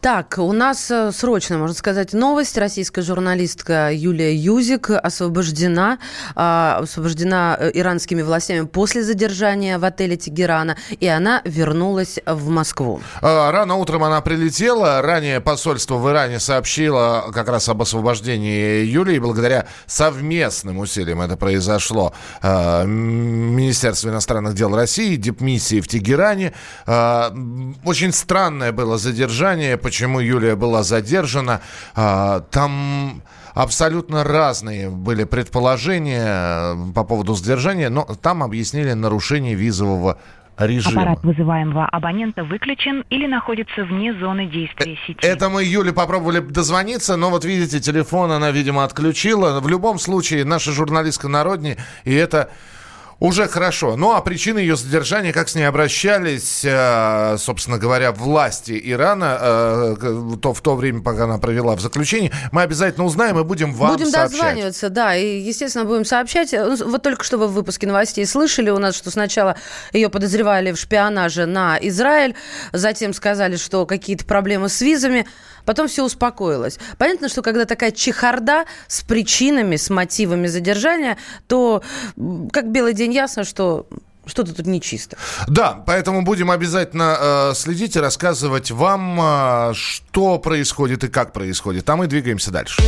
Так, у нас э, срочно, можно сказать, новость. Российская журналистка Юлия Юзик освобождена, а, освобождена э, иранскими властями после задержания в отеле Тегерана, и она вернулась в Москву. А, рано утром она прилетела. Ранее посольство в Иране сообщило как раз об освобождении Юлии. Благодаря совместным усилиям это произошло. А, Министерство иностранных дел России, дипмиссии в Тегеране. Очень странное было задержание почему Юлия была задержана. А, там абсолютно разные были предположения э, по поводу задержания, но там объяснили нарушение визового режима. Аппарат вызываемого абонента выключен или находится вне зоны действия э, сети. Это мы Юле попробовали дозвониться, но вот видите, телефон она, видимо, отключила. В любом случае, наша журналистка народнее, и это уже хорошо. Ну а причины ее задержания, как с ней обращались, э, собственно говоря, власти Ирана, э, то в то время, пока она провела в заключении, мы обязательно узнаем и будем вам будем сообщать. Будем дозваниваться, да, и, естественно, будем сообщать. Ну, вот только что вы в выпуске новостей слышали у нас, что сначала ее подозревали в шпионаже на Израиль, затем сказали, что какие-то проблемы с визами, потом все успокоилось. Понятно, что когда такая чехарда с причинами, с мотивами задержания, то как белый день ясно, что что-то тут нечисто. Да, поэтому будем обязательно э, следить и рассказывать вам, э, что происходит и как происходит. А мы двигаемся дальше.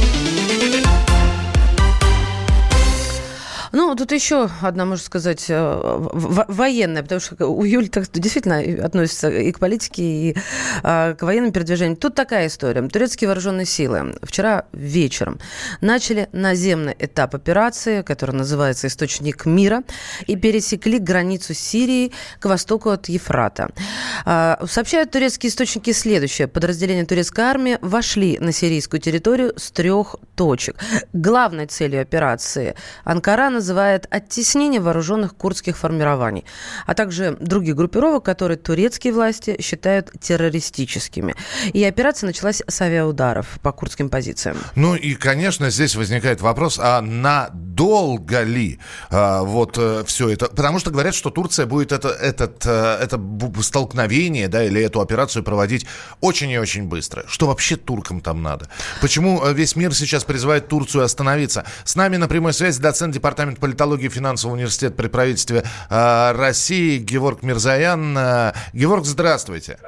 Ну, тут еще одна, можно сказать, э, военная, потому что у Юли так действительно относится и к политике, и а, к военным передвижениям. Тут такая история. Турецкие вооруженные силы вчера вечером начали наземный этап операции, который называется «Источник мира», и пересекли границу Сирии к востоку от Ефрата. А, сообщают турецкие источники следующее. Подразделения турецкой армии вошли на сирийскую территорию с трех точек. Главной целью операции Анкара называет оттеснение вооруженных курдских формирований, а также других группировок, которые турецкие власти считают террористическими. И операция началась с авиаударов по курдским позициям. Ну и, конечно, здесь возникает вопрос, а надолго ли а, вот а, все это? Потому что говорят, что Турция будет это, этот, а, это столкновение, да, или эту операцию проводить очень и очень быстро. Что вообще туркам там надо? Почему э, весь мир сейчас призывает Турцию остановиться? С нами на прямой связи доцент департамента департамент политологии и финансового университета при правительстве э, России Геворг Мирзаян. Э, Геворг, здравствуйте.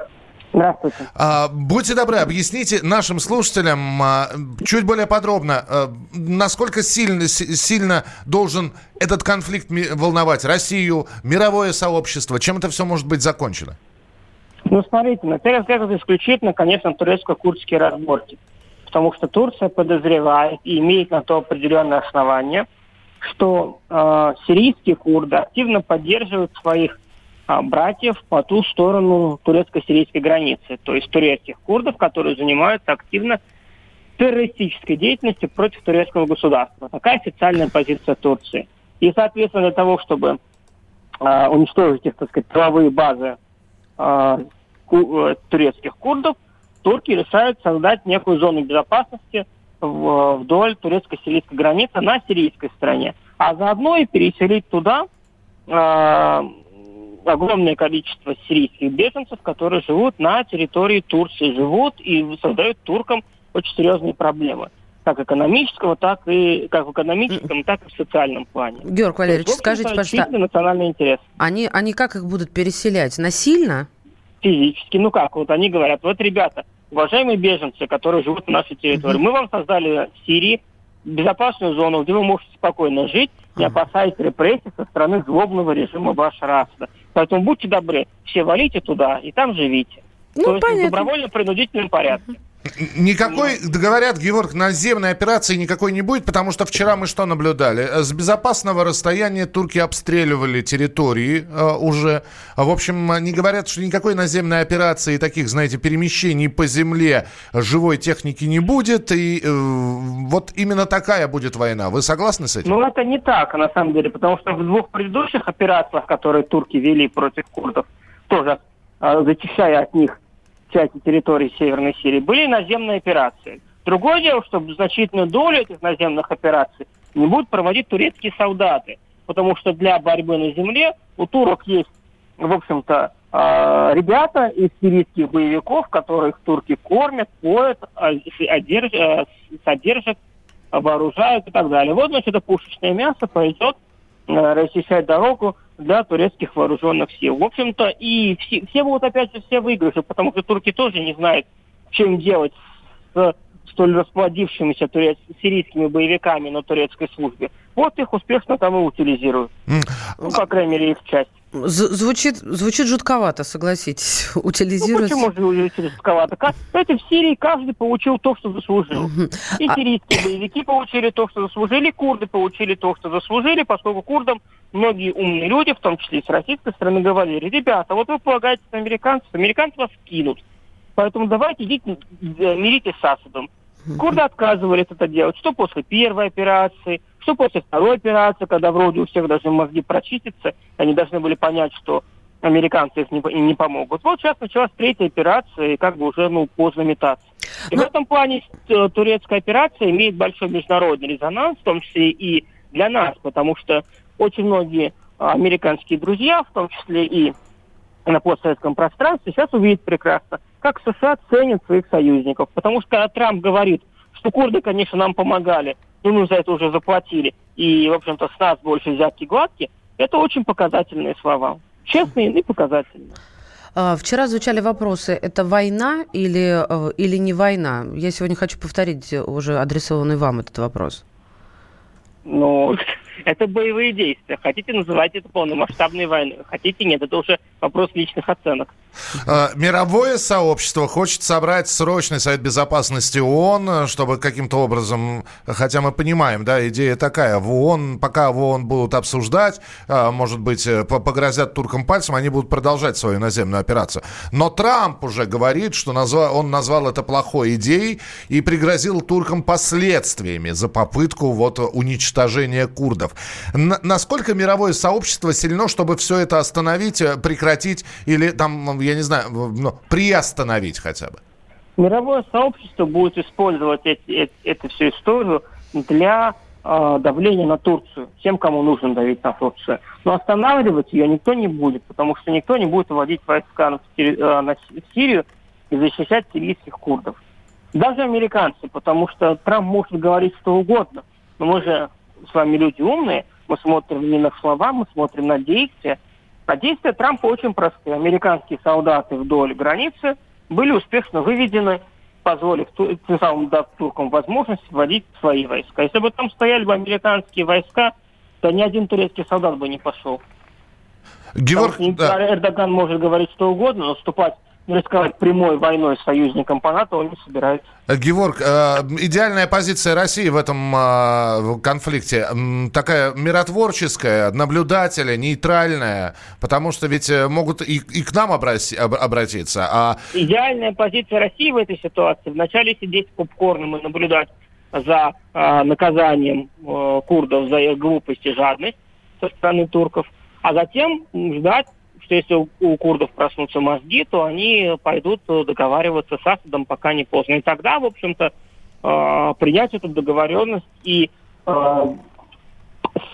Здравствуйте. А, будьте добры, объясните нашим слушателям а, чуть более подробно, а, насколько сильно, сильно должен этот конфликт волновать Россию, мировое сообщество, чем это все может быть закончено? Ну, смотрите, на первый взгляд это исключительно, конечно, турецко-курдские разборки. Потому что Турция подозревает и имеет на то определенные основания, что э, сирийские курды активно поддерживают своих э, братьев по ту сторону турецко-сирийской границы, то есть турецких курдов, которые занимаются активно террористической деятельностью против турецкого государства. Такая официальная позиция Турции. И, соответственно, для того, чтобы э, уничтожить их, так сказать, правовые базы э, ку- э, турецких курдов, турки решают создать некую зону безопасности вдоль турецко-сирийской границы на сирийской стороне. А заодно и переселить туда э, огромное количество сирийских беженцев, которые живут на территории Турции, живут и создают туркам очень серьезные проблемы как экономического, так и как в экономическом, так и в социальном плане. Георг Валерьевич, есть, скажите, пожалуйста, национальный интерес. Они, они как их будут переселять? Насильно? Физически. Ну как, вот они говорят, вот, ребята, уважаемые беженцы, которые живут на нашей территории, мы вам создали в Сирии безопасную зону, где вы можете спокойно жить, не опасаясь репрессий со стороны злобного режима Башара Асада. Поэтому будьте добры, все валите туда и там живите. Ну, То понятно. есть в добровольно-принудительном порядке. Никакой, говорят, Георг, наземной операции никакой не будет, потому что вчера мы что наблюдали? С безопасного расстояния турки обстреливали территории э, уже. В общем, они говорят, что никакой наземной операции, таких, знаете, перемещений по земле живой техники не будет. И э, вот именно такая будет война. Вы согласны с этим? Ну, это не так, на самом деле, потому что в двух предыдущих операциях, которые турки вели против курдов, тоже э, зачищая от них части территории Северной Сирии, были наземные операции. Другое дело, что значительную долю этих наземных операций не будут проводить турецкие солдаты, потому что для борьбы на земле у турок есть, в общем-то, э, ребята из сирийских боевиков, которых турки кормят, поят, одерж, э, содержат, вооружают и так далее. Вот, значит, это пушечное мясо пойдет э, расчищать дорогу для турецких вооруженных сил. В общем-то, и все, все будут опять же все выигрыши, потому что турки тоже не знают, им делать с столь расплодившимися турец... сирийскими боевиками на турецкой службе. Вот их успешно там и утилизируют. Ну, по крайней мере, их часть. Звучит, звучит жутковато, согласитесь. Утилизировать. Ну, почему звучит жутковато? Знаете, в Сирии каждый получил то, что заслужил. И а сирийские боевики получили то, что заслужили, курды получили то, что заслужили, поскольку курдам многие умные люди, в том числе и с российской стороны, говорили, ребята, вот вы полагаетесь на американцев, американцы вас кинут. Поэтому давайте идите, э, миритесь с Асадом. Курды отказывались это делать. Что после первой операции, что после второй операции, когда вроде у всех должны мозги прочиститься, они должны были понять, что американцы их не, не помогут. Вот сейчас началась третья операция, и как бы уже ну, поздно метаться. И Но... в этом плане э, турецкая операция имеет большой международный резонанс, в том числе и для нас, потому что очень многие американские друзья, в том числе и на постсоветском пространстве, сейчас увидят прекрасно, как США ценят своих союзников. Потому что когда Трамп говорит, что курды, конечно, нам помогали, но мы за это уже заплатили, и, в общем-то, с нас больше взятки гладкие, это очень показательные слова. Честные и показательные. А, вчера звучали вопросы, это война или, э, или не война? Я сегодня хочу повторить уже адресованный вам этот вопрос. Ну, это боевые действия. Хотите, называть это полномасштабной войной. Хотите, нет. Это уже вопрос личных оценок. А, мировое сообщество хочет собрать срочный Совет Безопасности ООН, чтобы каким-то образом, хотя мы понимаем, да, идея такая, в ООН, пока в ООН будут обсуждать, а, может быть, э, погрозят туркам пальцем, они будут продолжать свою наземную операцию. Но Трамп уже говорит, что назвал, он назвал это плохой идеей и пригрозил туркам последствиями за попытку вот уничтожения курдов. Н- насколько мировое сообщество сильно, чтобы все это остановить, э, прекратить или там я не знаю, ну, приостановить хотя бы? Мировое сообщество будет использовать эти, эти, эту всю историю для э, давления на Турцию, тем, кому нужно давить на Турцию. Но останавливать ее никто не будет, потому что никто не будет вводить войска на, э, на Сирию и защищать сирийских курдов. Даже американцы, потому что Трамп может говорить что угодно, но мы же с вами люди умные, мы смотрим не на слова, мы смотрим на действия, а действия Трампа очень простые. Американские солдаты вдоль границы были успешно выведены, позволив тем самым дав туркам возможность вводить свои войска. Если бы там стояли бы американские войска, то ни один турецкий солдат бы не пошел. Георг, да. Эрдоган может говорить что угодно, но вступать рисковать прямой войной с союзником по НАТО он не собирается. Геворг, э, идеальная позиция России в этом э, конфликте такая миротворческая, наблюдателя, нейтральная, потому что ведь э, могут и, и к нам обрати, обратиться. А... Идеальная позиция России в этой ситуации вначале сидеть попкорном и наблюдать за э, наказанием э, курдов за их глупость и жадность со стороны турков, а затем ждать что если у, у курдов проснутся мозги, то они пойдут договариваться с Асадом, пока не поздно. И тогда, в общем-то, э, принять эту договоренность и э,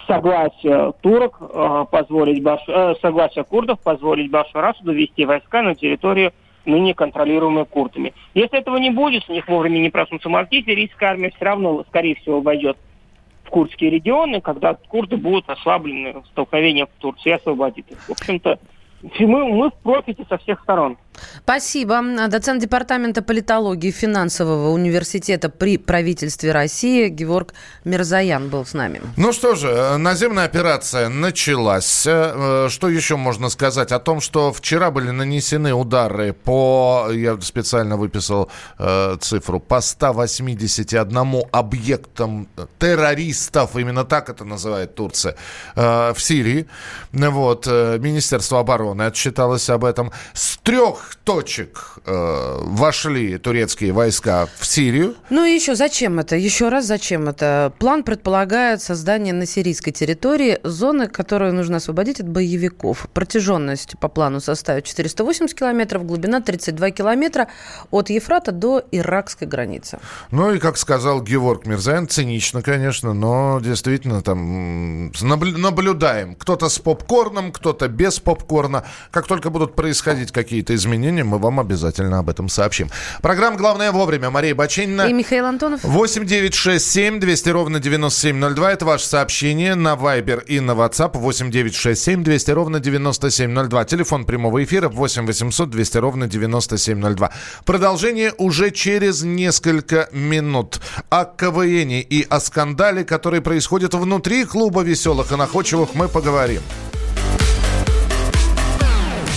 согласие турок э, позволить Баш... согласие курдов позволить Башарасу довести войска на территорию ныне контролируемой курдами. Если этого не будет, с них вовремя не проснутся мозги, сирийская армия все равно, скорее всего, войдет в курдские регионы, когда курды будут ослаблены в столкновениях в Турции освободит их. В общем-то, мы, мы в профите со всех сторон. Спасибо. Доцент Департамента политологии финансового университета при правительстве России Георг Мирзаян был с нами. Ну что же, наземная операция началась. Э, что еще можно сказать? О том, что вчера были нанесены удары по, я специально выписал э, цифру, по 181 объектам террористов, именно так это называет Турция, э, в Сирии. Вот, Министерство обороны отчиталось об этом. трех точек э, вошли турецкие войска в Сирию. Ну и еще зачем это? Еще раз зачем это? План предполагает создание на сирийской территории зоны, которую нужно освободить от боевиков. Протяженность по плану составит 480 километров, глубина 32 километра от Ефрата до иракской границы. Ну и, как сказал Геворг Мирзаян, цинично, конечно, но действительно там наблюдаем. Кто-то с попкорном, кто-то без попкорна. Как только будут происходить какие какие-то изменения, мы вам обязательно об этом сообщим. Программа «Главное вовремя». Мария Бачинина. И Михаил Антонов. 8 9 6 7 200 ровно 9702. Это ваше сообщение на Viber и на WhatsApp. 8 9 6 7 200 ровно 9702. Телефон прямого эфира 8 800 200 ровно 9702. Продолжение уже через несколько минут. О КВН и о скандале, который происходит внутри клуба веселых и находчивых, мы поговорим.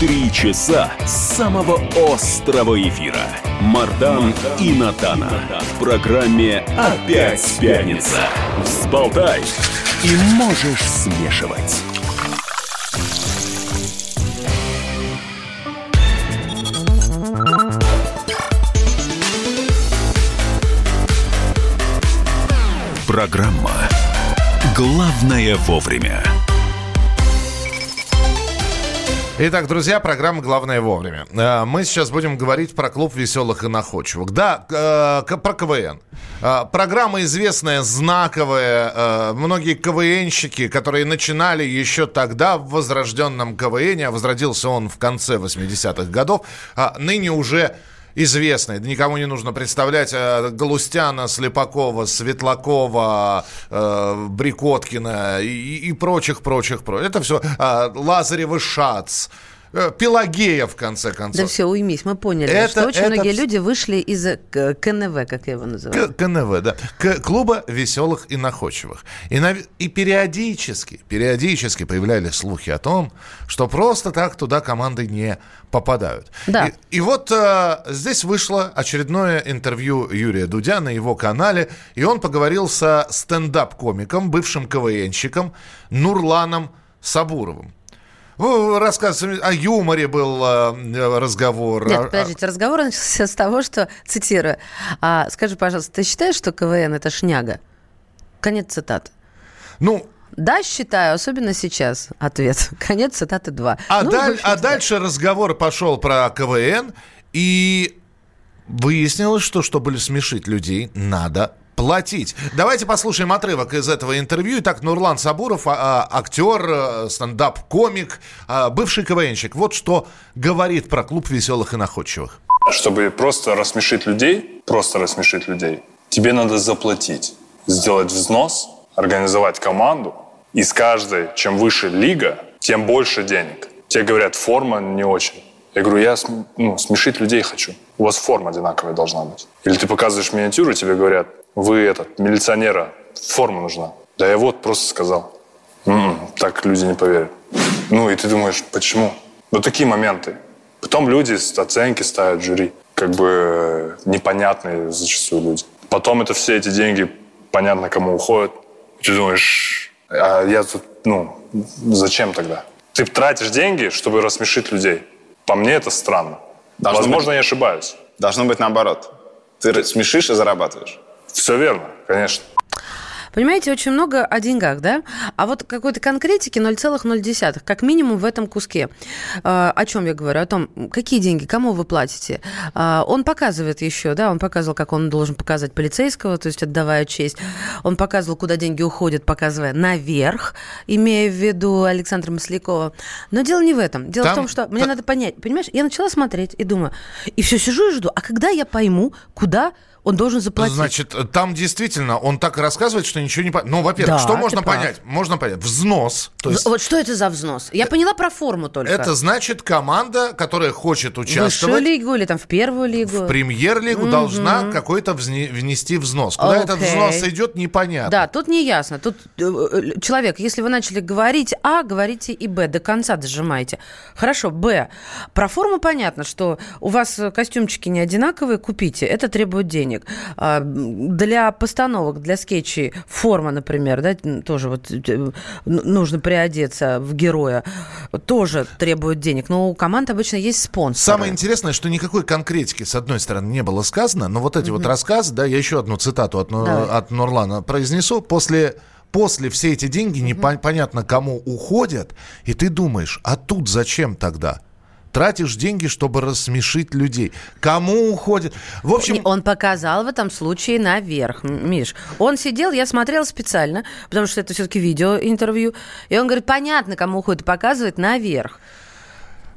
Три часа самого острого эфира. Мардан и Натана. В программе «Опять пятница». Взболтай и можешь смешивать. Программа «Главное вовремя». Итак, друзья, программа «Главное вовремя». Э, мы сейчас будем говорить про клуб веселых и находчивых. Да, э, про КВН. Э, программа известная, знаковая. Многие КВНщики, которые начинали еще тогда в возрожденном КВН, а возродился он в конце 80-х годов, ныне уже известные. Никому не нужно представлять э, Галустяна, Слепакова, Светлакова, э, Брикоткина и, прочих, прочих, прочих. Это все э, Лазарев и Шац. Э, Пелагея, в конце концов. Да все, уймись, мы поняли, это, что очень это... многие люди вышли из э, КНВ, как я его называю. КНВ, да. К клуба веселых и находчивых. И, на... и периодически, периодически появлялись слухи о том, что просто так туда команды не попадают. Да. И, и вот э, здесь вышло очередное интервью Юрия Дудя на его канале, и он поговорил со стендап-комиком, бывшим КВНщиком Нурланом Сабуровым. Рассказывается, о юморе был э, разговор. Нет, подождите, разговор начался с того, что, цитирую, а, скажи, пожалуйста, ты считаешь, что КВН – это шняга? Конец цитаты. Ну, да, считаю, особенно сейчас. Ответ. Конец цитаты 2. А, ну, даль, а дальше разговор пошел про КВН, и выяснилось, что чтобы смешить людей, надо платить. Давайте послушаем отрывок из этого интервью. Итак, Нурлан Сабуров, а, а, актер, э, стендап-комик, а, бывший КВНщик. Вот что говорит про клуб веселых и находчивых. Чтобы просто рассмешить людей, просто рассмешить людей, тебе надо заплатить, сделать взнос, организовать команду. И с каждой, чем выше лига, тем больше денег. Те говорят, форма не очень. Я говорю, я ну, смешить людей хочу. У вас форма одинаковая должна быть. Или ты показываешь миниатюру, тебе говорят, вы этот, милиционера, форма нужна. Да я вот просто сказал. М-м, так люди не поверят. Ну и ты думаешь, почему? Вот такие моменты. Потом люди оценки ставят жюри. Как бы непонятные зачастую люди. Потом это все эти деньги понятно кому уходят. Ты думаешь, а я тут, ну, зачем тогда? Ты тратишь деньги, чтобы рассмешить людей. По мне это странно. Должно Возможно, быть, я ошибаюсь. Должно быть наоборот. Ты смешишь и зарабатываешь. Все верно, конечно. Понимаете, очень много о деньгах, да? А вот какой-то конкретики 0,0, как минимум в этом куске. А, о чем я говорю? О том, какие деньги, кому вы платите. А, он показывает еще, да, он показывал, как он должен показать полицейского, то есть отдавая честь. Он показывал, куда деньги уходят, показывая наверх, имея в виду Александра Маслякова. Но дело не в этом. Дело Там... в том, что мне надо понять, понимаешь, я начала смотреть и думаю, и все сижу и жду, а когда я пойму, куда Он должен заплатить. Значит, там действительно он так рассказывает, что ничего не понятно. Ну, во-первых, Да, что можно прав. понять? Можно понять. Взнос. То есть Вот что это за взнос? Я поняла про форму только. это значит команда, которая хочет в высшую участвовать лигу или там в первую лигу? в премьер-лигу, должна какой-то внести взнос. Куда этот Окей. взнос идет, непонятно. Да, тут не ясно. Тут э, э, человек, если вы начали говорить А, говорите и Б, до конца дожимайте. Хорошо, Б. Про форму понятно, что у вас э, костюмчики не одинаковые, купите. Это требует денег. А, м, Для постановок, для скетчей форма, например, да, тоже вот э, нужно приодеться в героя, тоже требует денег. Но у команд обычно есть спонсор. Самое интересное, что никакой конкретики, с одной стороны, не было сказано, но вот эти вот рассказы, да, я еще одну цитату от, Давай. от Нурлана произнесу. После, после все эти деньги непонятно кому уходят, и ты думаешь, а тут зачем тогда? Тратишь деньги, чтобы рассмешить людей. Кому уходят? В общем, Он показал в этом случае наверх, Миш. Он сидел, я смотрела специально, потому что это все-таки видеоинтервью, и он говорит, понятно, кому уходит, показывает наверх.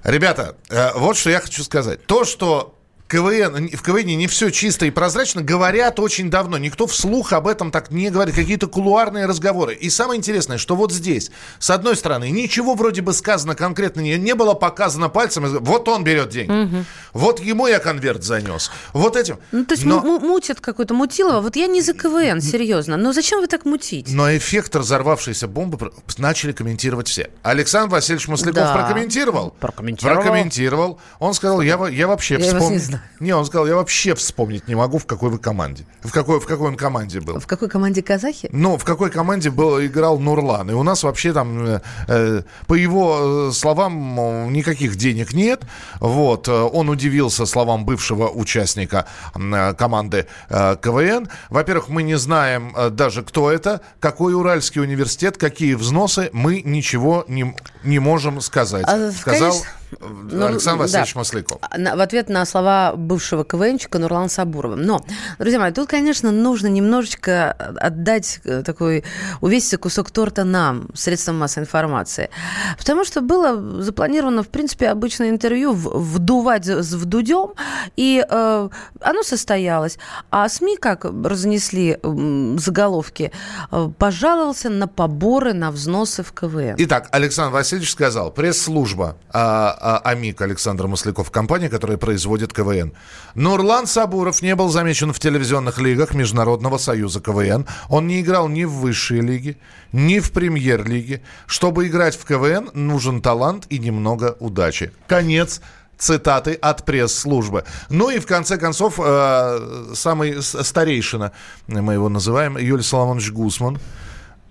Ребята, э, вот что я хочу сказать. То, что КВН, в КВН не все чисто и прозрачно, говорят очень давно. Никто вслух об этом так не говорит. Какие-то кулуарные разговоры. И самое интересное, что вот здесь, с одной стороны, ничего вроде бы сказано конкретно не, не было показано пальцем. Вот он берет деньги. Вот ему я конверт занес. Вот этим. Ну, то есть Но- му- му- мутят какой-то мутилово. Вот я не за КВН, серьезно. Но зачем вы так мутить? Но эффект разорвавшейся бомбы начали комментировать все. Александр Васильевич Масляков Да. прокомментировал. Прокомментировал. Прокомментировал. Он сказал, я, я вообще Я вспомнил. Не, он сказал, я вообще вспомнить не могу, в какой вы команде. В какой, в какой он команде был. В какой команде казахи? Ну, в какой команде был, играл Нурлан. И у нас вообще там, э, э, по его э, словам, никаких денег нет. Вот. э, Он удивился словам бывшего участника команды э, КВН. Во-первых, мы не знаем даже, кто это, какой Уральский университет, какие взносы. Мы ничего не, не можем сказать. А, Сказал конечно, Ну, Александр Васильевич да. Масляков. На- в ответ на слова бывшего КВНчика Нурлана Сабурова. Но, друзья мои, тут, конечно, нужно немножечко отдать э, такой увесистый кусок торта нам, средствам массовой информации. Потому что было запланировано, в принципе, обычное интервью вдувать с вдудем, и э, оно состоялось. А СМИ, как разнесли м, заголовки, э, пожаловался на поборы, на взносы в КВН. Итак, Александр Васильевич сказал, пресс-служба а, а, АМИК Александр Масляков, компания, которая производит КВН. Нурлан Сабуров не был замечен в телевизионных лигах Международного союза КВН. Он не играл ни в высшей лиге, ни в премьер-лиге. Чтобы играть в КВН, нужен талант и немного удачи. Конец цитаты от пресс-службы. Ну и в конце концов, э, самый старейшина, мы его называем, Юлий Соломонович Гусман,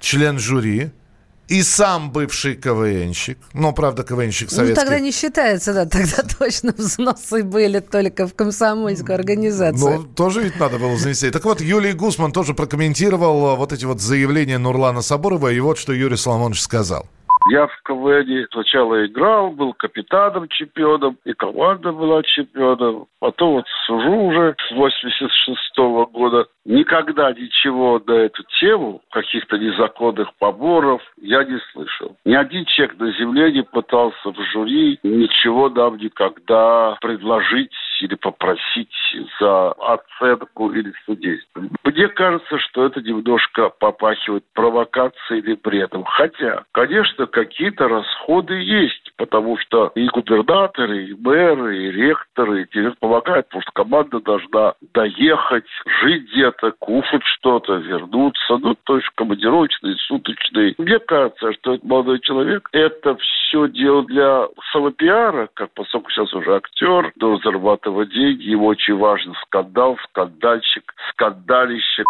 член жюри, и сам бывший КВНщик, но, правда, КВНщик Ну, советский. тогда не считается, да, тогда точно взносы были только в комсомольскую организацию. Ну, тоже ведь надо было занести. Так вот, Юлий Гусман тоже прокомментировал э, вот эти вот заявления Нурлана Сабурова, и вот что Юрий Соломонович сказал. Я в КВН сначала играл, был капитаном чемпионом, и команда была чемпионом. Потом вот сужу уже с 86 года. Никогда ничего на эту тему, каких-то незаконных поборов, я не слышал. Ни один человек на земле не пытался в жюри ничего нам никогда предложить или попросить за оценку или судейство. Мне кажется, что это немножко попахивает провокацией или бредом. Хотя, конечно, какие-то расходы есть, потому что и губернаторы, и мэры, и ректоры, и директор помогают, потому что команда должна доехать, жить где-то, кушать что-то, вернуться, ну, то есть командировочные, суточные. Мне кажется, что этот молодой человек это все делал для самопиара, как поскольку сейчас уже актер, должен зарабатывать деньги, ему очень важен скандал, скандальщик, скандалище.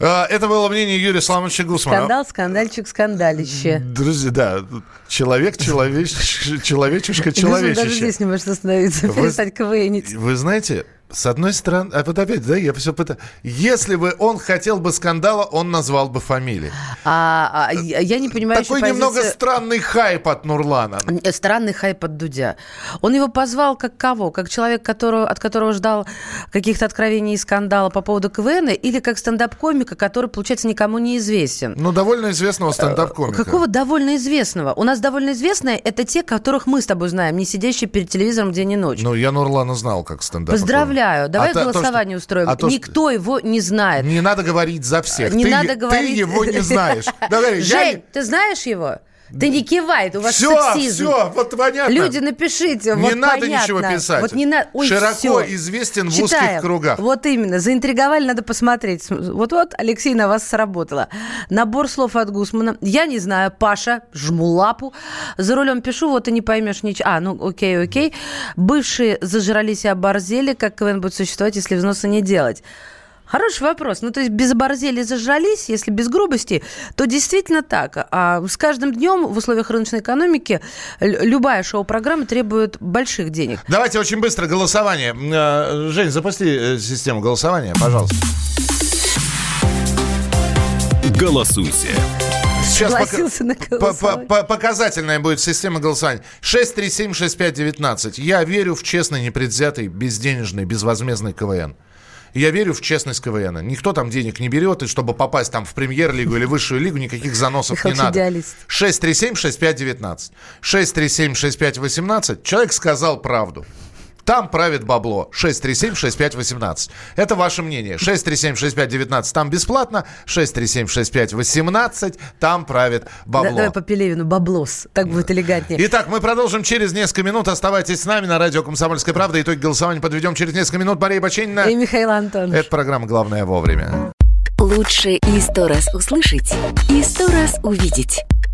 Э, Это было мнение Юрия Соломоновича Гусмана. Скандал, скандальчик, скандалище. Друзья, да, человек, человеч, человечишка, Гусман даже человечище. здесь не может остановиться, перестать КВНить. Вы знаете, с одной стороны, а вот опять, да, я все пытаюсь. Если бы он хотел бы скандала, он назвал бы фамилии. А, а, я я не понимаю Такой еще немного странный хайп от Нурлана. Э, Странный хайп от Дудя. Он его позвал как кого? Как человек, которого, от которого ждал каких-то откровений и скандала по поводу КВН, или как стендап-комика, который, получается, никому не известен? Ну, довольно известного стендап-комика. Какого довольно известного? У нас довольно известные это те, которых мы с тобой знаем, не сидящие перед телевизором день и ночь. Ну, я Нурлана знал как стендап Поздравляю. Умоляю, давай А то- то, голосование что- устроим. а то, что- Никто его не знает. Не надо говорить за всех. Не ты, надо ты говорить... его не знаешь. Давай, я Жень, не- ты знаешь его? Ты не кивай, у вас Все, сексизм. все, вот понятно. Люди, напишите. Не вот надо понятно. ничего писать. Вот не на... Ой, Широко всё. известен в Читаем. узких кругах. Вот именно, заинтриговали, надо посмотреть. Вот-вот, Алексей, на вас сработало. Набор слов от Гусмана. Я не знаю, Паша, жму лапу. За рулем пишу, вот и не поймешь ничего. А, ну окей, окей. Бывшие зажрались и оборзели. Как КВН будет существовать, если взносы не делать? Хороший вопрос. Ну, то есть без оборзели зажрались, если без грубости, то действительно так. А с каждым днем в условиях рыночной экономики любая шоу-программа требует больших денег. Давайте очень быстро голосование. Э, Жень, запусти э, систему голосования, пожалуйста. Голосуйте. Сейчас Согласился на по- по- голосование. по- показательная будет система голосования. 6376519. Я верю в честный, непредвзятый, безденежный, безвозмездный КВН. Я верю в честность КВН. Никто там денег не берет, и чтобы попасть там в премьер-лигу или высшую лигу, никаких заносов не надо. идеалист. 6376519. 6376518. Человек сказал правду. Там правит бабло. 6376518. Это ваше мнение. 6376519. Там бесплатно. 6376518. Там правит Да- бабло. давай по Пелевину, баблос. Так будет элегантнее. Итак, мы продолжим через несколько минут. Оставайтесь с нами на радио «Комсомольская правда». Итоги голосования подведем через несколько минут. Мария Баченина. И Михаил Антонович. Это программа «Главное вовремя». Лучше и сто раз услышать, и сто раз увидеть.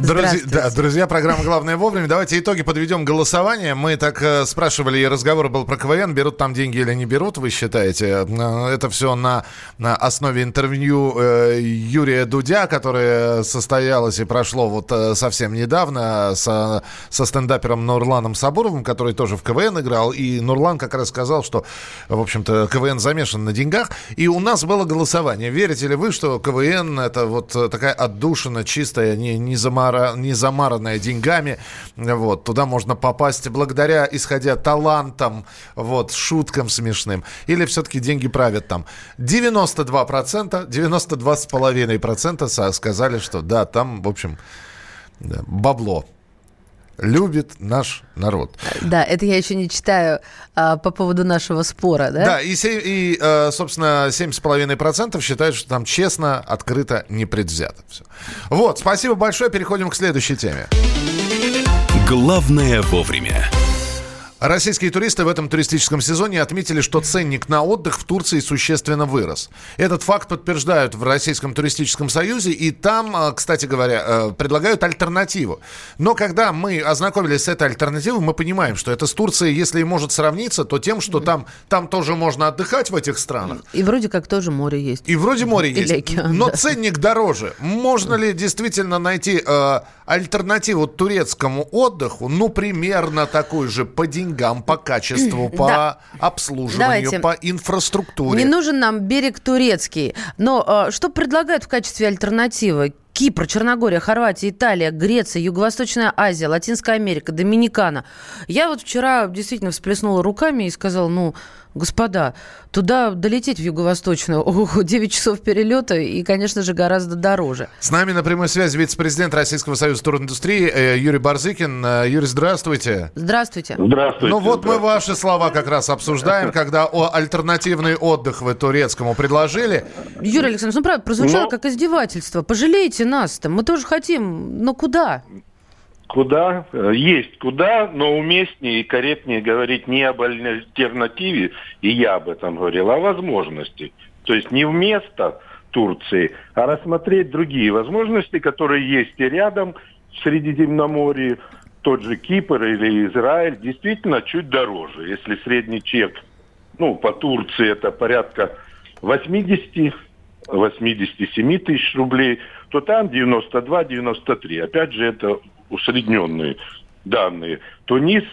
Друзья, да, друзья, программа «Главное вовремя». Давайте итоги подведем голосования. Мы так э, спрашивали, и разговор был про КВН, берут там деньги или не берут, вы считаете? Э, Это все на, на основе интервью э, Юрия Дудя, которое состоялось и прошло вот э, совсем недавно со, со стендапером Нурланом Сабуровым, который тоже в КВН играл. И Нурлан как раз сказал, что, в общем-то, КВН замешан на деньгах. И у нас было голосование. Верите ли вы, что КВН это вот э, такая отдушина чистая, не, не, замара, не замаранная деньгами? Вот, туда можно попасть благодаря, исходя талантам, вот, шуткам смешным. Или все-таки деньги правят там? 92%, 92,5% со- сказали, что да, там, в общем, да, бабло. Любит наш народ. Да, это я еще не читаю а, по поводу нашего спора, да? Да, и, и, э, собственно, 7,5% считают, что там честно, открыто, непредвзято все. Вот, спасибо большое. Переходим к следующей теме. Главное вовремя. Российские туристы в этом туристическом сезоне отметили, что ценник на отдых в Турции существенно вырос. Этот факт подтверждают в Российском туристическом союзе, и там, э, кстати говоря, э, предлагают альтернативу. Но когда мы ознакомились с этой альтернативой, мы понимаем, что это с Турцией, если и может сравниться, то тем, что там, там тоже можно отдыхать в этих странах. И вроде как тоже море есть. И вроде море Или есть, океан, но да. ценник дороже. Можно ли действительно найти э, альтернативу турецкому отдыху, ну, примерно такую же по деньгам, по качеству, по Да. обслуживанию, Давайте. по инфраструктуре? Не нужен нам берег турецкий. Но э, что предлагают в качестве альтернативы? Кипр, Черногория, Хорватия, Италия, Греция, Юго-Восточная Азия, Латинская Америка, Доминикана. Я вот вчера действительно всплеснула руками и сказала, ну, господа, туда долететь в Юго-Восточную, ого, 9 часов перелета и, конечно же, гораздо дороже. С нами на прямой связи вице-президент Российского союза туриндустрии э, Юрий Барзыкин. Э, Юрий, здравствуйте. Здравствуйте. Здравствуйте. Ну вот мы ваши слова как раз обсуждаем, когда о, альтернативный отдых вы турецкому предложили. Юрий Александрович, ну правда, прозвучало Ну- как издевательство. Пожалейте нас-то, мы тоже хотим, но куда? Куда? Э, Есть куда, но уместнее и корректнее говорить не об альтернативе, и я об этом говорил, а о возможности. То есть не вместо Турции, а рассмотреть другие возможности, которые есть и рядом в Средиземноморье, тот же Кипр или Израиль, действительно чуть дороже. Если средний чек, ну, по Турции это порядка 80 87 тысяч рублей, то там 92-93. Опять же, это усредненные данные. Тунис,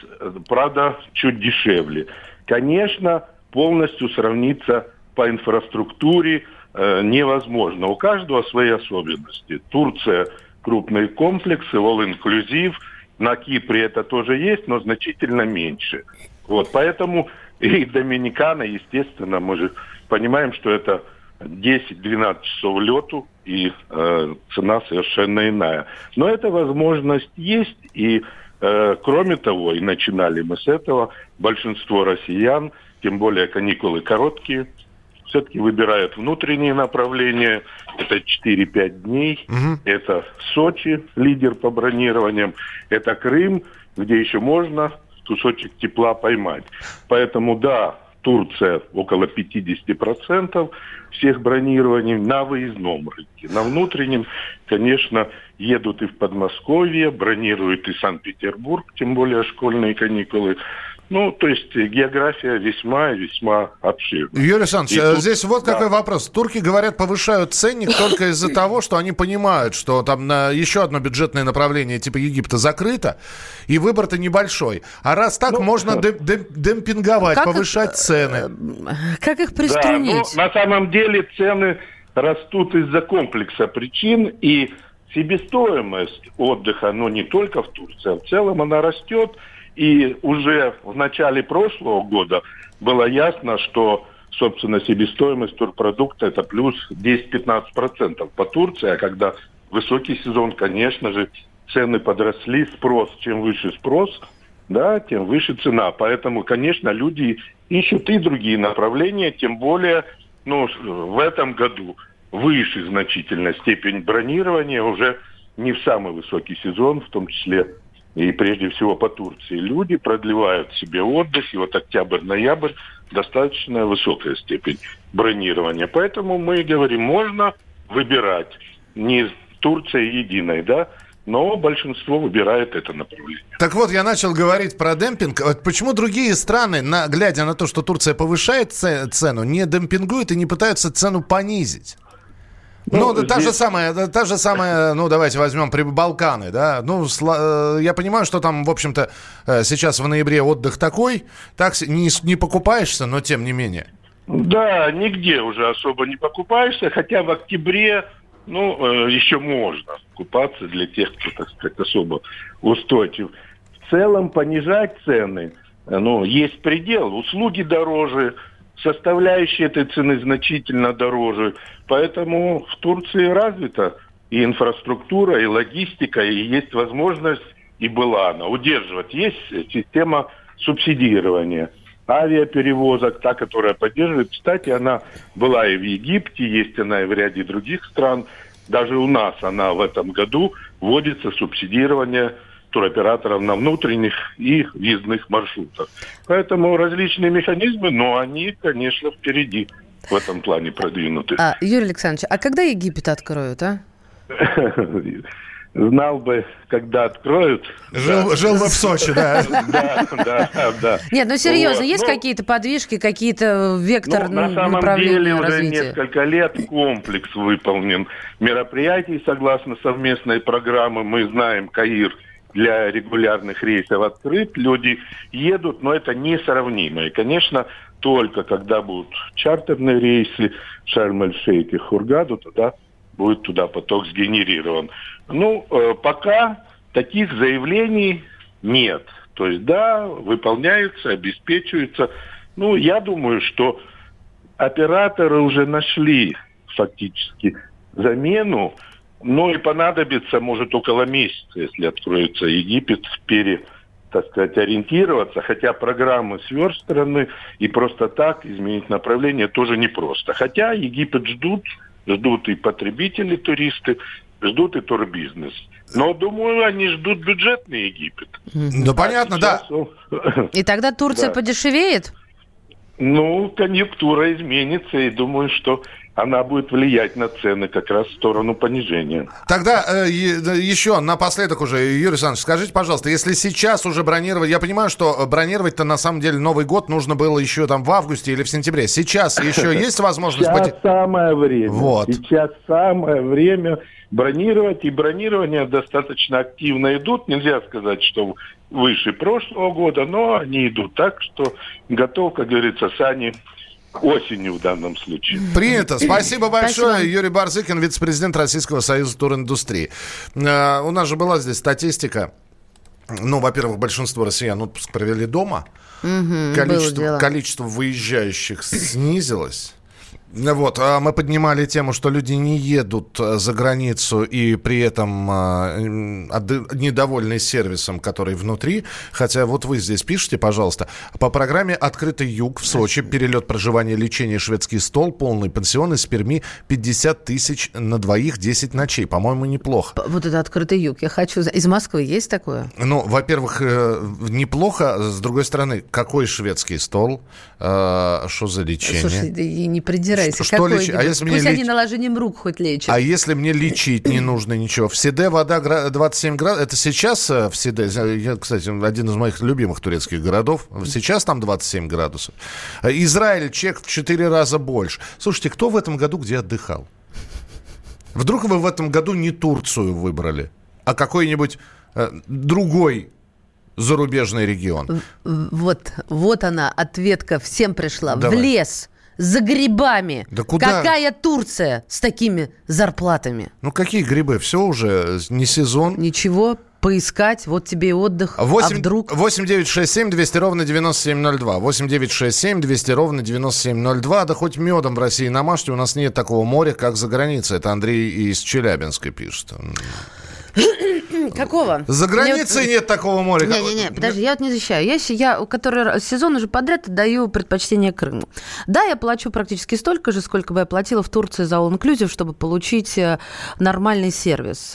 правда, чуть дешевле. Конечно, полностью сравниться по инфраструктуре, э, невозможно. У каждого свои особенности. Турция крупные комплексы, all-inclusive. На Кипре это тоже есть, но значительно меньше. Вот, поэтому и Доминикана, естественно, мы же понимаем, что это 10-12 часов лету, и э, цена совершенно иная. Но эта возможность есть, и э, кроме того, и начинали мы с этого, большинство россиян, тем более каникулы короткие, все-таки выбирают внутренние направления. Это 4-5 дней. Угу. Это Сочи, лидер по бронированиям. Это Крым, где еще можно кусочек тепла поймать. Поэтому да, Турция около 50% всех бронирований на выездном рынке. На внутреннем, конечно, едут и в Подмосковье, бронируют и Санкт-Петербург, тем более школьные каникулы. Ну, то есть география весьма и весьма обширна. Юрий Александрович, и тут, здесь вот да. какой вопрос. Турки, говорят, повышают ценник только из-за того, что они понимают, что там на еще одно бюджетное направление типа Египта закрыто, и выбор-то небольшой. А раз так, ну, можно демпинговать, как повышать их, цены. Как их приструнить? Да, ну, на самом деле цены растут из-за комплекса причин, и себестоимость отдыха, но не только в Турции, а в целом она растет – и уже в начале прошлого года было ясно, что, собственно, себестоимость турпродукта это плюс 10-15% по Турции, а когда высокий сезон, конечно же, цены подросли, спрос, чем выше спрос, да, тем выше цена. Поэтому, конечно, люди ищут и другие направления, тем более, ну, в этом году выше значительно степень бронирования уже не в самый высокий сезон, в том числе и прежде всего по Турции, люди продлевают себе отдых, и вот октябрь-ноябрь достаточно высокая степень бронирования. Поэтому мы говорим, можно выбирать не Турция единой, да, но большинство выбирает это направление. Так вот, я начал говорить про демпинг. Почему другие страны, на, глядя на то, что Турция повышает цену, не демпингуют и не пытаются цену понизить? Ну, ну та же самая, та же самая, ну, давайте возьмем Балканы, да. Ну, э, я понимаю, что там, в общем-то, э, сейчас в ноябре отдых такой, так не, не покупаешься, но тем не менее. Да, нигде уже особо не покупаешься, хотя в октябре, ну, э, еще можно купаться для тех, кто, так сказать, особо устойчив. В целом понижать цены, ну, есть предел. Услуги дороже, составляющие этой цены значительно дороже. Поэтому в Турции развита и инфраструктура, и логистика, и есть возможность, и была она, удерживать. Есть система субсидирования авиаперевозок, та, которая поддерживает. Кстати, она была и в Египте, есть она и в ряде других стран. Даже у нас она в этом году вводится субсидирование туроператоров на внутренних и въездных маршрутах. Поэтому различные механизмы, но они, конечно, впереди в этом плане продвинуты. А, Юрий Александрович, а когда Египет откроют, а? Знал бы, когда откроют. Жил, да. жил бы в Сочи, да. Да, да, да. Нет, ну серьезно, есть ну, какие-то подвижки, какие-то вектор ну, на самом деле уже несколько лет комплекс выполнен мероприятий согласно совместной программы. Мы знаем, Каир – для регулярных рейсов открыт, люди едут, но это несравнимо. И, конечно, только когда будут чартерные рейсы Шарм-эль-Шейх и Хургаду, тогда будет туда поток сгенерирован. Ну, э, пока таких заявлений нет. То есть, да, выполняются, обеспечиваются. Ну, я думаю, что операторы уже нашли фактически замену ну и понадобится, может, около месяца, если откроется Египет, пере, так сказать, ориентироваться. Хотя программы сверстаны, и просто так изменить направление тоже непросто. Хотя Египет ждут, ждут и потребители, туристы, ждут и турбизнес. Но, думаю, они ждут бюджетный Египет. Ну, а понятно, да. И тогда Турция да. подешевеет? Ну, конъюнктура изменится, и думаю, что она будет влиять на цены как раз в сторону понижения. Тогда э, еще напоследок уже, Юрий Александрович, скажите, пожалуйста, если сейчас уже бронировать, я понимаю, что бронировать-то на самом деле Новый год нужно было еще там в августе или в сентябре. Сейчас еще есть возможность... Сейчас самое время. Вот. Сейчас самое время бронировать, и бронирования достаточно активно идут. Нельзя сказать, что выше прошлого года, но они идут так, что готов, как говорится, сани осенью в данном случае. Принято. Спасибо большое. Спасибо. Юрий Барзыкин, вице-президент Российского союза туриндустрии. Э, У нас же была здесь статистика. Ну, во-первых, большинство россиян отпуск провели дома. Было количество, дело. количество выезжающих снизилось. Вот, а мы поднимали тему, что люди не едут э, за границу и при этом а, м, отды- недовольны сервисом, который внутри. Хотя вот вы здесь пишите, пожалуйста, по программе «Открытый юг» в Сочи, перелет, проживание, лечение, шведский стол, полный пансион из Перми, 50 тысяч на двоих, 10 ночей. По-моему, неплохо. Вот это открытый юг. Я хочу... Из Москвы есть такое? Ну, во-первых, э, неплохо. С другой стороны, какой шведский стол? Э, Что за лечение? Слушай, не придирайся. Что- что Какой лечи- а если мне Пусть они леч- наложением рук хоть лечат. А если мне лечить не нужно ничего? В Сиде вода гра- 27 градусов. Это сейчас э, в Сиде, я, кстати, один из моих любимых турецких городов. Сейчас там 27 градусов. Э, Израиль, чек в 4 раза больше. Слушайте, кто в этом году где отдыхал? Вдруг вы в этом году не Турцию выбрали, а какой-нибудь э, другой зарубежный регион? Вот, вот она, ответка всем пришла. Давай. В лес, за грибами. Да куда? Какая Турция с такими зарплатами? Ну какие грибы? Все уже не сезон. Ничего, поискать, вот тебе и отдых. А 8, вдруг? 8 9 6 7 200 ровно 9702. 8 9 6 7 200 ровно 9702. Да хоть медом в России намажьте, у нас нет такого моря, как за границей. Это Андрей из Челябинска пишет. Какого? За границей Мне нет такого моря. Не-не-не, подожди, я вот не защищаю. Я, я который сезон уже подряд даю предпочтение Крыму. Да, я плачу практически столько же, сколько бы я платила в Турции за All Inclusive, чтобы получить э, нормальный сервис.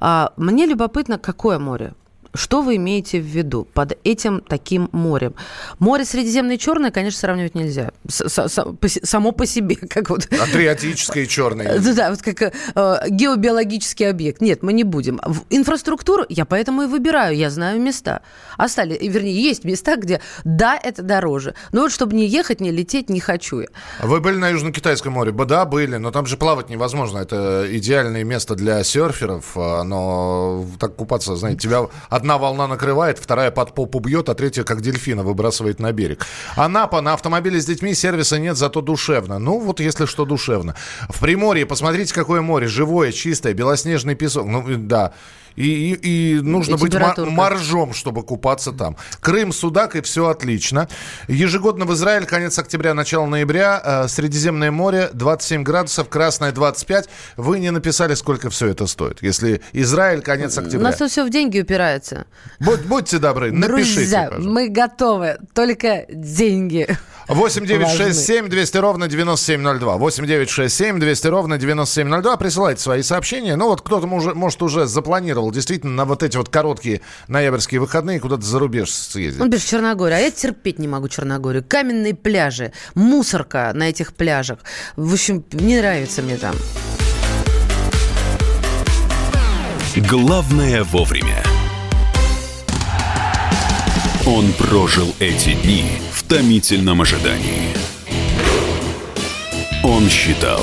А, Мне любопытно, какое море? Что вы имеете в виду под этим таким морем? Море Средиземное и Черное, конечно, сравнивать нельзя. С- с- с- по се- само по себе, как вот Адриатическое и черное. да, да, вот как э, геобиологический объект. Нет, мы не будем. В инфраструктуру я поэтому и выбираю, я знаю места. Остали, и, вернее, есть места, где да, это дороже. Но вот чтобы не ехать, не лететь, не хочу я. Вы были на Южно-Китайском море? Да, были, но там же плавать невозможно. Это идеальное место для серферов, а, но так купаться, знаете, тебя одна волна накрывает, вторая под попу бьет, а третья, как дельфина, выбрасывает на берег. Анапа, на автомобиле с детьми сервиса нет, зато душевно. Ну, вот если что, душевно. В Приморье, посмотрите, какое море, живое, чистое, белоснежный песок. Ну, да. И, и- и нужно И быть моржом, чтобы купаться там. Крым, Судак, и все отлично. Ежегодно в Израиль, конец октября, начало ноября, э, Средиземное море, 27 градусов, Красное 25. Вы не написали, сколько все это стоит. Если Израиль, конец У октября. нас тут все в деньги упирается. Будь- будьте добры, напишите, Друзья, мы готовы. Только деньги. 8 9 6 важны. 7 200 ровно 9702. 8 9 6 7 200 ровно 9702. Присылайте свои сообщения. Ну вот кто-то может уже запланировал действительно на вот эти вот короткие ноябрьские выходные куда-то за рубеж съездить. Он пишет Черногория, а я терпеть не могу Черногорию. Каменные пляжи, мусорка на этих пляжах. В общем, не нравится мне там. Главное вовремя. Он прожил эти дни в томительном ожидании. Он считал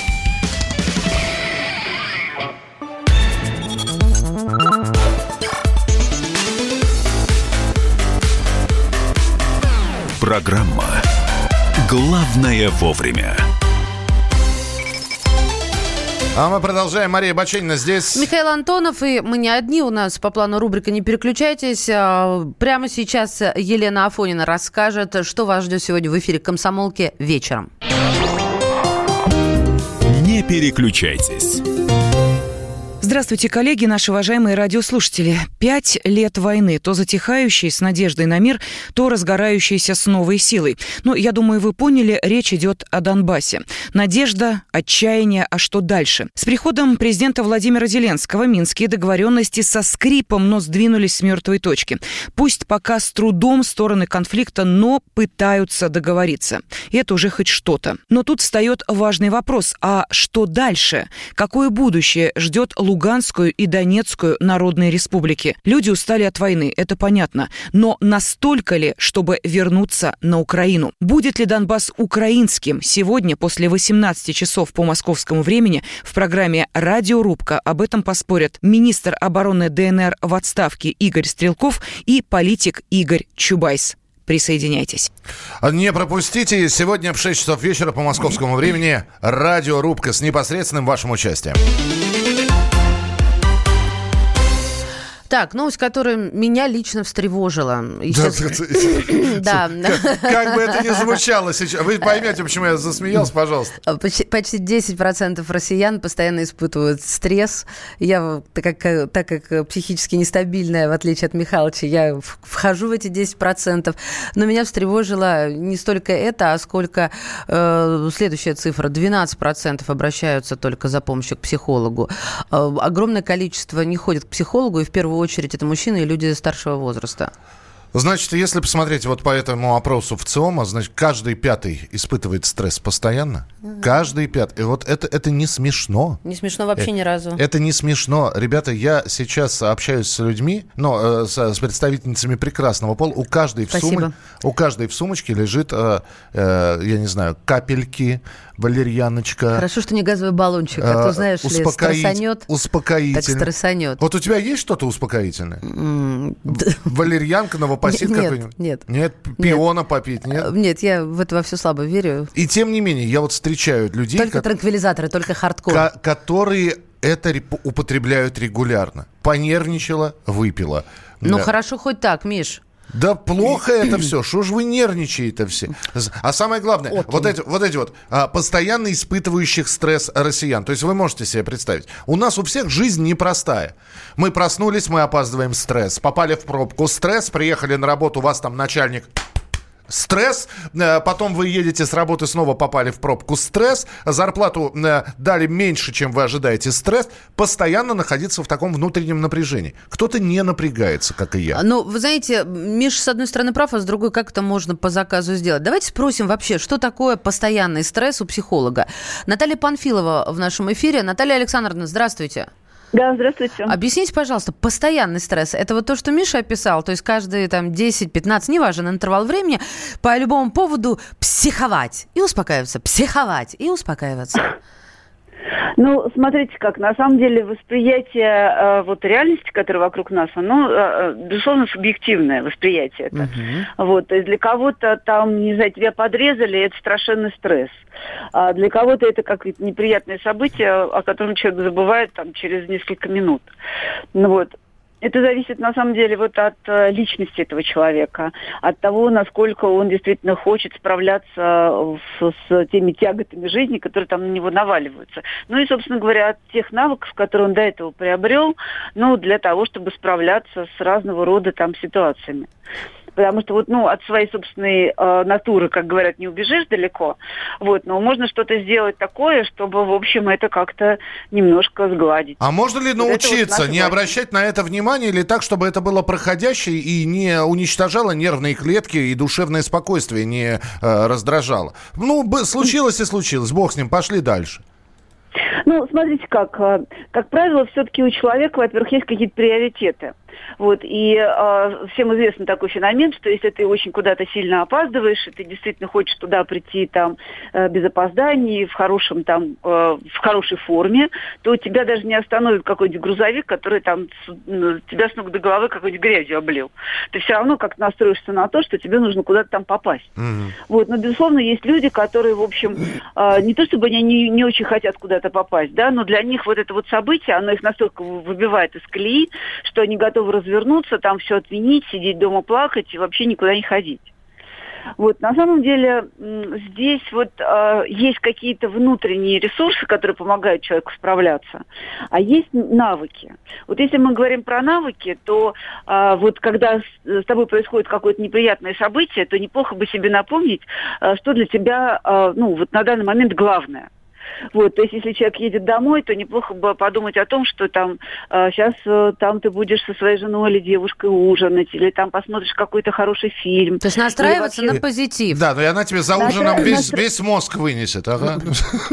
Программа «Главное вовремя». А мы продолжаем. Мария Баченина здесь. Михаил Антонов, и мы не одни, у нас по плану рубрика «Не переключайтесь». А, Прямо сейчас Елена Афонина расскажет, что вас ждет сегодня в эфире «Комсомолки» вечером. Не переключайтесь. Здравствуйте, коллеги, наши уважаемые радиослушатели. Пять лет войны, то затихающей с надеждой на мир, то разгорающейся с новой силой. Ну, я думаю, вы поняли, речь идет о Донбассе. Надежда, отчаяние, а что дальше? С приходом президента Владимира Зеленского минские договоренности со скрипом, но сдвинулись с мертвой точки. Пусть пока с трудом стороны конфликта, но пытаются договориться. И это уже хоть что-то. Но тут встает важный вопрос, а что дальше? Какое будущее ждет Луганскую и Донецкую народные республики. Люди устали от войны, это понятно. Но настолько ли, чтобы вернуться на Украину? Будет ли Донбасс украинским? Сегодня, после 18 часов по московскому времени, в программе «Радиорубка» об этом поспорят министр обороны ДНР в отставке Игорь Стрелков и политик Игорь Чубайс. Присоединяйтесь. Не пропустите. Сегодня в 6 часов вечера по московскому времени радиорубка с непосредственным вашим участием. Так, новость, которая меня лично встревожила. Да, Как бы это ни звучало сейчас. Вы поймете, почему я засмеялся, пожалуйста. А, почти 10% россиян постоянно испытывают стресс. Я, так как, так как психически нестабильная, в отличие от Михалыча, я вхожу в эти 10%. Но меня встревожило не столько это, а сколько э, следующая цифра. 12% обращаются только за помощью к психологу. Э, огромное количество не ходит к психологу, и в первую очередь это мужчины и люди старшего возраста. Значит, если посмотреть вот по этому опросу в ЦИОМа, значит, каждый пятый испытывает стресс постоянно. Угу. Каждый пятый. И вот это, это не смешно. Не смешно вообще э, ни разу. Это не смешно. Ребята, я сейчас общаюсь с людьми, ну, э, с, с представительницами прекрасного пола. У каждой, в сумме, у каждой в сумочке лежит, э, э, я не знаю, капельки, валерьяночка. Хорошо, что не газовый баллончик, а то, э, знаешь ли, стрессанет. Успокоительный. Так стрессанет. Вот у тебя есть что-то успокоительное? Валерьянка, новопосит какой-нибудь? Нет, нет. пиона попить, нет? Э, нет, я в это во все слабо верю. И тем не менее, я вот встречаю людей... Только транквилизаторы, только хардкор. Которые это употребляют регулярно. Понервничала, выпила. Ну, хорошо хоть так, Миш. Да плохо это все. Что ж вы нервничаете все? А самое главное, вот, вот эти вот, эти вот а, постоянно испытывающих стресс россиян. То есть вы можете себе представить. У нас у всех жизнь непростая. Мы проснулись, мы опаздываем стресс. Попали в пробку. Стресс, приехали на работу, у вас там начальник стресс, э, потом вы едете с работы, снова попали в пробку, стресс, зарплату э, дали меньше, чем вы ожидаете, стресс, постоянно находиться в таком внутреннем напряжении. Кто-то не напрягается, как и я. Ну, вы знаете, Миш, с одной стороны, прав, а с другой, как это можно по заказу сделать? Давайте спросим вообще, что такое постоянный стресс у психолога. Наталья Панфилова в нашем эфире. Наталья Александровна, здравствуйте. Да, здравствуйте. Объясните, пожалуйста, постоянный стресс. Это вот то, что Миша описал, то есть каждые там 10-15, неважно, интервал времени, по любому поводу психовать и успокаиваться, психовать и успокаиваться. Ну, смотрите как, на самом деле восприятие э, вот реальности, которая вокруг нас, оно, э, э безусловно, субъективное восприятие это. Uh-huh. Вот, то есть для кого-то там, не знаю, тебя подрезали, это страшенный стресс. А для кого-то это какое-то неприятное событие, о котором человек забывает там через несколько минут. Ну вот. Это зависит на самом деле вот от э, личности этого человека, от того, насколько он действительно хочет справляться с, с теми тяготами жизни, которые там на него наваливаются. Ну и, собственно говоря, от тех навыков, которые он до этого приобрел, ну, для того, чтобы справляться с разного рода там ситуациями потому что вот, ну, от своей собственной э, натуры, как говорят, не убежишь далеко, вот, но можно что-то сделать такое, чтобы, в общем, это как-то немножко сгладить. А можно ли научиться вот не обращать на это внимание или так, чтобы это было проходящее и не уничтожало нервные клетки и душевное спокойствие не э, раздражало? Ну, случилось и случилось, бог с ним, пошли дальше. Ну, смотрите как. Э, как правило, все-таки у человека, во-первых, есть какие-то приоритеты. Вот, и э, всем известен такой феномен, что если ты очень куда-то сильно опаздываешь, и ты действительно хочешь туда прийти там э, без опозданий, в хорошем там, э, в хорошей форме, то тебя даже не остановит какой-нибудь грузовик, который там с, ну, тебя с ног до головы какой-нибудь грязью облил. Ты все равно как настроишься на то, что тебе нужно куда-то там попасть. Mm-hmm. Вот, но, безусловно, есть люди, которые, в общем, э, не то чтобы они не, не очень хотят куда-то попасть, да, но для них вот это вот событие, оно их настолько выбивает из колеи, что они готовы развернуться, там все отвинить, сидеть дома плакать и вообще никуда не ходить. Вот, на самом деле здесь вот э, есть какие-то внутренние ресурсы, которые помогают человеку справляться, а есть навыки. Вот если мы говорим про навыки, то э, вот когда с, с тобой происходит какое-то неприятное событие, то неплохо бы себе напомнить, э, что для тебя, э, ну, вот на данный момент главное – вот, то есть, если человек едет домой, то неплохо бы подумать о том, что там э, сейчас э, там ты будешь со своей женой или девушкой ужинать, или там посмотришь какой-то хороший фильм. То есть настраиваться вообще... на позитив. Да, но и она тебе за Настра... ужином весь, настра... весь мозг вынесет, ага.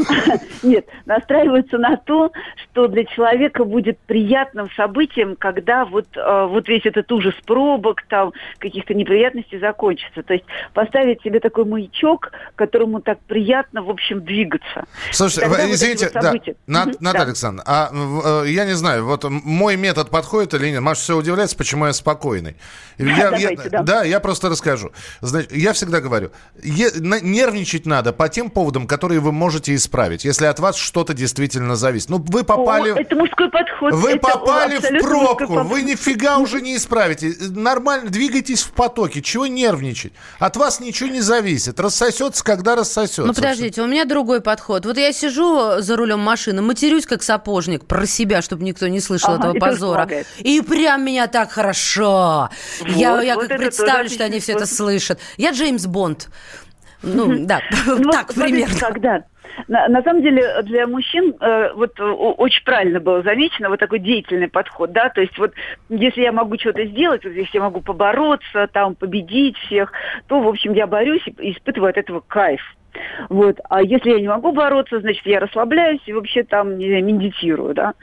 Нет, настраиваться на то, что для человека будет приятным событием, когда вот, э, вот весь этот ужас пробок, там, каких-то неприятностей закончится. То есть поставить себе такой маячок, которому так приятно, в общем, двигаться. Слушайте, Тогда извините, вот да, Нат, угу, Наталья да. Александровна, а э, я не знаю, вот мой метод подходит или нет? Маша все удивляется, почему я спокойный. Я, Давайте, я, да. да, я просто расскажу. Значит, я всегда говорю, е, на, нервничать надо по тем поводам, которые вы можете исправить, если от вас что-то действительно зависит. Ну, вы попали... О, это мужской подход. Вы это попали в пробку, вы нифига уже не исправите. Нормально, двигайтесь в потоке, чего нервничать? От вас ничего не зависит. Рассосется, когда рассосется. Ну, подождите, у меня другой подход. Вот я сижу за рулем машины, матерюсь как сапожник про себя, чтобы никто не слышал ага, этого позора. И прям меня так хорошо. Вот, я я вот как представлю, что они все это слышат. Я Джеймс Бонд. Ну, да, ну, так примерно. Когда? На, на самом деле для мужчин э, вот очень правильно было замечено вот такой деятельный подход, да, то есть вот если я могу что-то сделать, вот если я могу побороться, там победить всех, то в общем я борюсь и испытываю от этого кайф. Вот. А если я не могу бороться, значит, я расслабляюсь и вообще там не знаю, медитирую, да.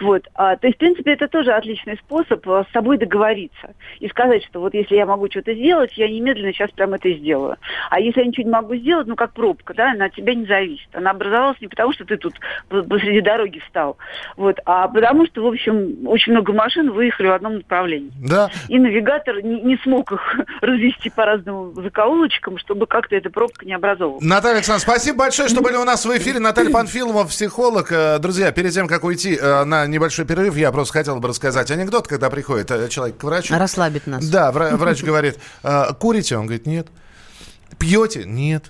Вот. А, то есть, в принципе, это тоже отличный способ э, с собой договориться и сказать, что вот если я могу что-то сделать, я немедленно сейчас прям это сделаю. А если я ничего не могу сделать, ну, как пробка, да, она от тебя не зависит. Она образовалась не потому, что ты тут посреди дороги встал, вот, а потому что, в общем, очень много машин выехали в одном направлении. Да. И навигатор не, не смог их развести по разным закоулочкам, чтобы как-то эта пробка не образовывалась. Наталья Александровна, спасибо большое, что были у нас в эфире. Наталья Панфилова, психолог. Э, друзья, перед тем, как уйти э, на небольшой перерыв, я просто хотел бы рассказать анекдот, когда приходит э, человек к врачу. Расслабит нас. Да, врач говорит, курите? Он говорит, нет. Пьете? Нет.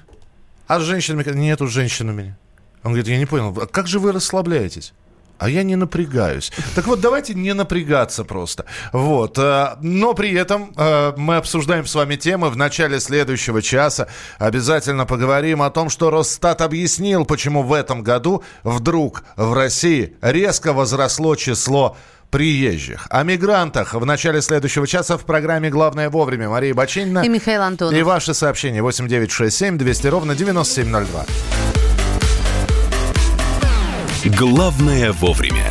А с женщинами? Нет, у женщин у меня. Он говорит, я не понял, а как же вы расслабляетесь? А я не напрягаюсь. Так вот, давайте не напрягаться просто. Вот. Э, но при этом э, мы обсуждаем с вами темы. В начале следующего часа обязательно поговорим о том, что Росстат объяснил, почему в этом году вдруг в России резко возросло число приезжих. О мигрантах в начале следующего часа в программе «Главное вовремя» Мария Бачинина. И Михаил Антонов. И ваши сообщения 8967 200 ровно 9702. Главное вовремя.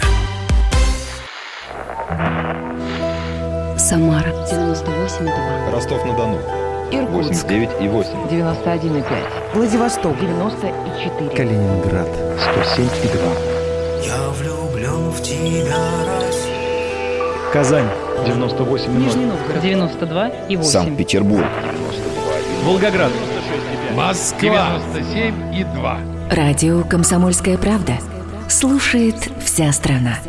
Самара 98,2. Ростов-на-Дону. Иркутск. 89 и 8. 91,5. Владивосток. 94. Калининград. 107 и 2. Я влюблен в тебя, Россия. Казань. 98 Нижний Новгород. 92 и 8. Санкт-Петербург. Волгоград. 96,5. Москва. 97 и 2. Радио «Комсомольская правда» слушает вся страна.